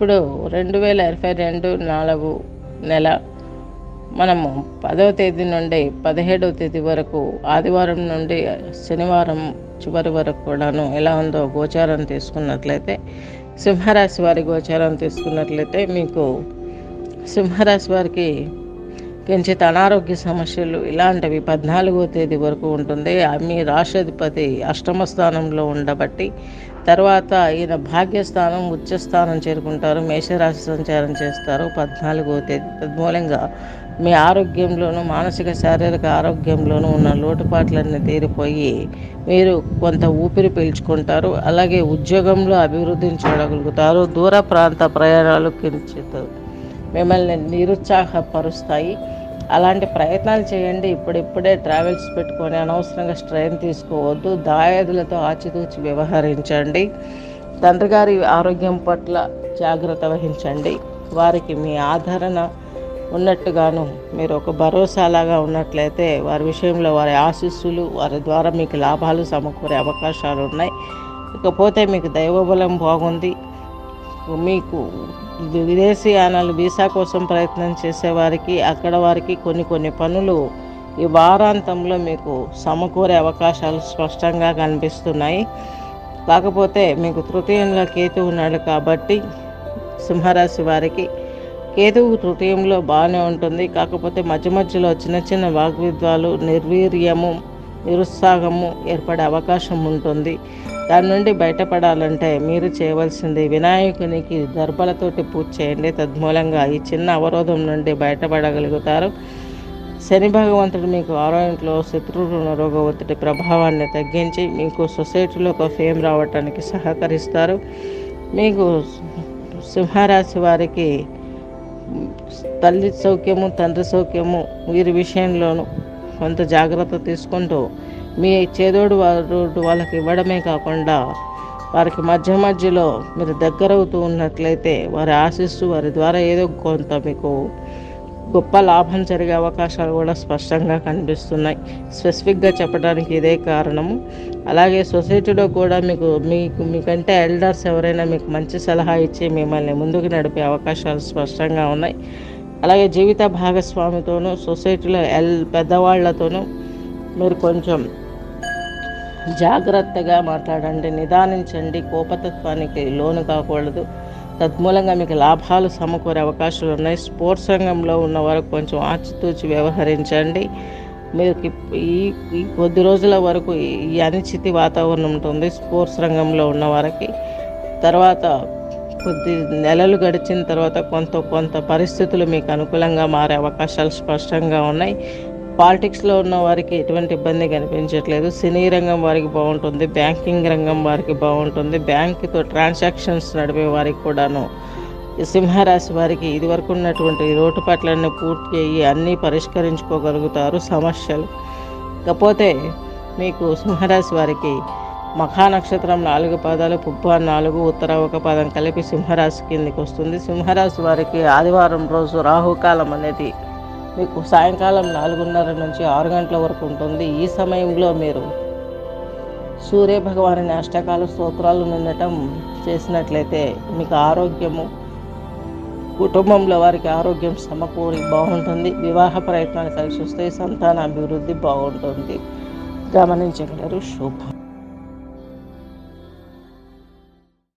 ఇప్పుడు రెండు వేల ఇరవై రెండు నాలుగు నెల మనము పదవ తేదీ నుండి పదిహేడవ తేదీ వరకు ఆదివారం నుండి శనివారం చివరి వరకు కూడాను ఎలా ఉందో గోచారం తీసుకున్నట్లయితే సింహరాశి వారి గోచారం తీసుకున్నట్లయితే మీకు సింహరాశి వారికి కించిత్ అనారోగ్య సమస్యలు ఇలాంటివి పద్నాలుగో తేదీ వరకు ఉంటుంది. మీ రాష్ట్రాధిపతి అష్టమ స్థానంలో ఉండబట్టి తర్వాత ఈయన భాగ్యస్థానం ఉచ్చస్థానం చేరుకుంటారు. మేషరాశి సంచారం చేస్తారు. పద్నాలుగో తేదీ. తద్మూలంగా మీ ఆరోగ్యంలోనూ మానసిక శారీరక ఆరోగ్యంలోనూ ఉన్న లోటుపాట్లన్నీ తీరిపోయి మీరు కొంత ఊపిరి పీల్చుకుంటారు. అలాగే ఉద్యోగంలో అభివృద్ధిని చూడగలుగుతారు. దూర ప్రాంత ప్రయాణాలు కించిత్ మిమ్మల్ని నిరుత్సాహపరుస్తాయి. అలాంటి ప్రయత్నాలు చేయండి. ఇప్పుడిప్పుడే ట్రావెల్స్ పెట్టుకొని అనవసరంగా స్ట్రెయిన్ తీసుకోవద్దు. దాయాదులతో ఆచితూచి వ్యవహరించండి. తండ్రి గారి ఆరోగ్యం పట్ల జాగ్రత్త వహించండి. వారికి మీ ఆదరణ ఉన్నట్టుగాను మీరు ఒక భరోసాలాగా ఉన్నట్లయితే వారి విషయంలో వారి ఆశీస్సులు వారి ద్వారా మీకు లాభాలు సమకూరే అవకాశాలు ఉన్నాయి ఇకపోతే మీకు దైవబలం బాగుంది. మీకు విదేశీయానాలు విదేశీ యానాలు వీసా కోసం ప్రయత్నం చేసేవారికి అక్కడ వారికి కొన్ని కొన్ని పనులు ఈ వారాంతంలో మీకు సమకూరే అవకాశాలు స్పష్టంగా కనిపిస్తున్నాయి. కాకపోతే మీకు తృతీయంలో కేతు ఉన్నాడు కాబట్టి సింహరాశి వారికి కేతువు తృతీయంలో బాగానే ఉంటుంది. కాకపోతే మధ్య మధ్యలో చిన్న చిన్న వాగ్విద్వాలు నిర్వీర్యము నిరుత్సాహము ఏర్పడే అవకాశం ఉంటుంది. దాని నుండి బయటపడాలంటే మీరు చేయవలసింది వినాయకునికి దర్భలతోటి పూజ చేయండి. తద్మూలంగా ఈ చిన్న అవరోధం నుండి బయటపడగలుగుతారు. శని భగవంతుడు మీకు ఆరో ఇంట్లో రోగ ఒత్తిడి ప్రభావాన్ని తగ్గించి మీకు సొసైటీలో ఒక ఫేమ్ రావటానికి సహకరిస్తారు. మీకు సింహరాశి వారికి తల్లి సౌఖ్యము తండ్రి సౌఖ్యము వీరి విషయంలోనూ కొంత జాగ్రత్త తీసుకుంటూ మీ చేదోడు వారు వాళ్ళకి ఇవ్వడమే కాకుండా వారికి మధ్య మధ్యలో మీరు దగ్గరవుతూ ఉన్నట్లయితే వారి ఆశిస్తూ వారి ద్వారా ఏదో కొంత మీకు గొప్ప లాభం జరిగే అవకాశాలు కూడా స్పష్టంగా కనిపిస్తున్నాయి. స్పెసిఫిక్గా చెప్పడానికి ఇదే కారణము. అలాగే సొసైటీలో కూడా మీకు మీకు మీకంటే ఎల్డర్స్ ఎవరైనా మీకు మంచి సలహా ఇచ్చి మిమ్మల్ని ముందుకు నడిపే అవకాశాలు స్పష్టంగా ఉన్నాయి. అలాగే జీవిత భాగస్వామితోనూ సొసైటీలో ఎల్ పెద్దవాళ్ళతోనూ మీరు కొంచెం జాగ్రత్తగా మాట్లాడండి నిదానించండి కోపతత్వానికి లోను కాకూడదు. తద్మూలంగా మీకు లాభాలు సమకూరే అవకాశాలు ఉన్నాయి. స్పోర్ట్స్ రంగంలో ఉన్న వరకు కొంచెం ఆచితూచి వ్యవహరించండి. మీకు ఈ ఈ కొద్ది రోజుల వరకు ఈ అనిశ్చితి వాతావరణం ఉంటుంది స్పోర్ట్స్ రంగంలో ఉన్న వారికి. తర్వాత కొద్ది నెలలు గడిచిన తర్వాత కొంత కొంత పరిస్థితులు మీకు అనుకూలంగా మారే అవకాశాలు స్పష్టంగా ఉన్నాయి. పాలిటిక్స్లో ఉన్న వారికి ఎటువంటి ఇబ్బంది కనిపించట్లేదు. సినీ రంగం వారికి బాగుంటుంది. బ్యాంకింగ్ రంగం వారికి బాగుంటుంది. బ్యాంకుతో ట్రాన్సాక్షన్స్ నడిపే వారికి కూడాను. సింహరాశి వారికి ఇదివరకు ఉన్నటువంటి రోడ్డు పట్లన్నీ పూర్తి అయ్యి అన్నీ పరిష్కరించుకోగలుగుతారు సమస్యలు. కాకపోతే మీకు సింహరాశి వారికి మఖానక్షత్రం నాలుగు పదాలు పుబ్బ నాలుగు ఉత్తర ఒక పదం కలిపి సింహరాశి కిందికి వస్తుంది. సింహరాశి వారికి ఆదివారం రోజు రాహుకాలం అనేది మీకు సాయంకాలం నాలుగున్నర నుంచి ఆరు గంటల వరకు ఉంటుంది. ఈ సమయంలో మీరు సూర్య భగవాని అష్టకాల స్తోత్రాలు నిండటం చేసినట్లయితే మీకు ఆరోగ్యము కుటుంబంలో వారికి ఆరోగ్యం సమకూరి బాగుంటుంది. వివాహ ప్రయత్నాలు కలిసి వస్తాయి సంతాన అభివృద్ధి బాగుంటుంది. గమనించగలరు. శుభం.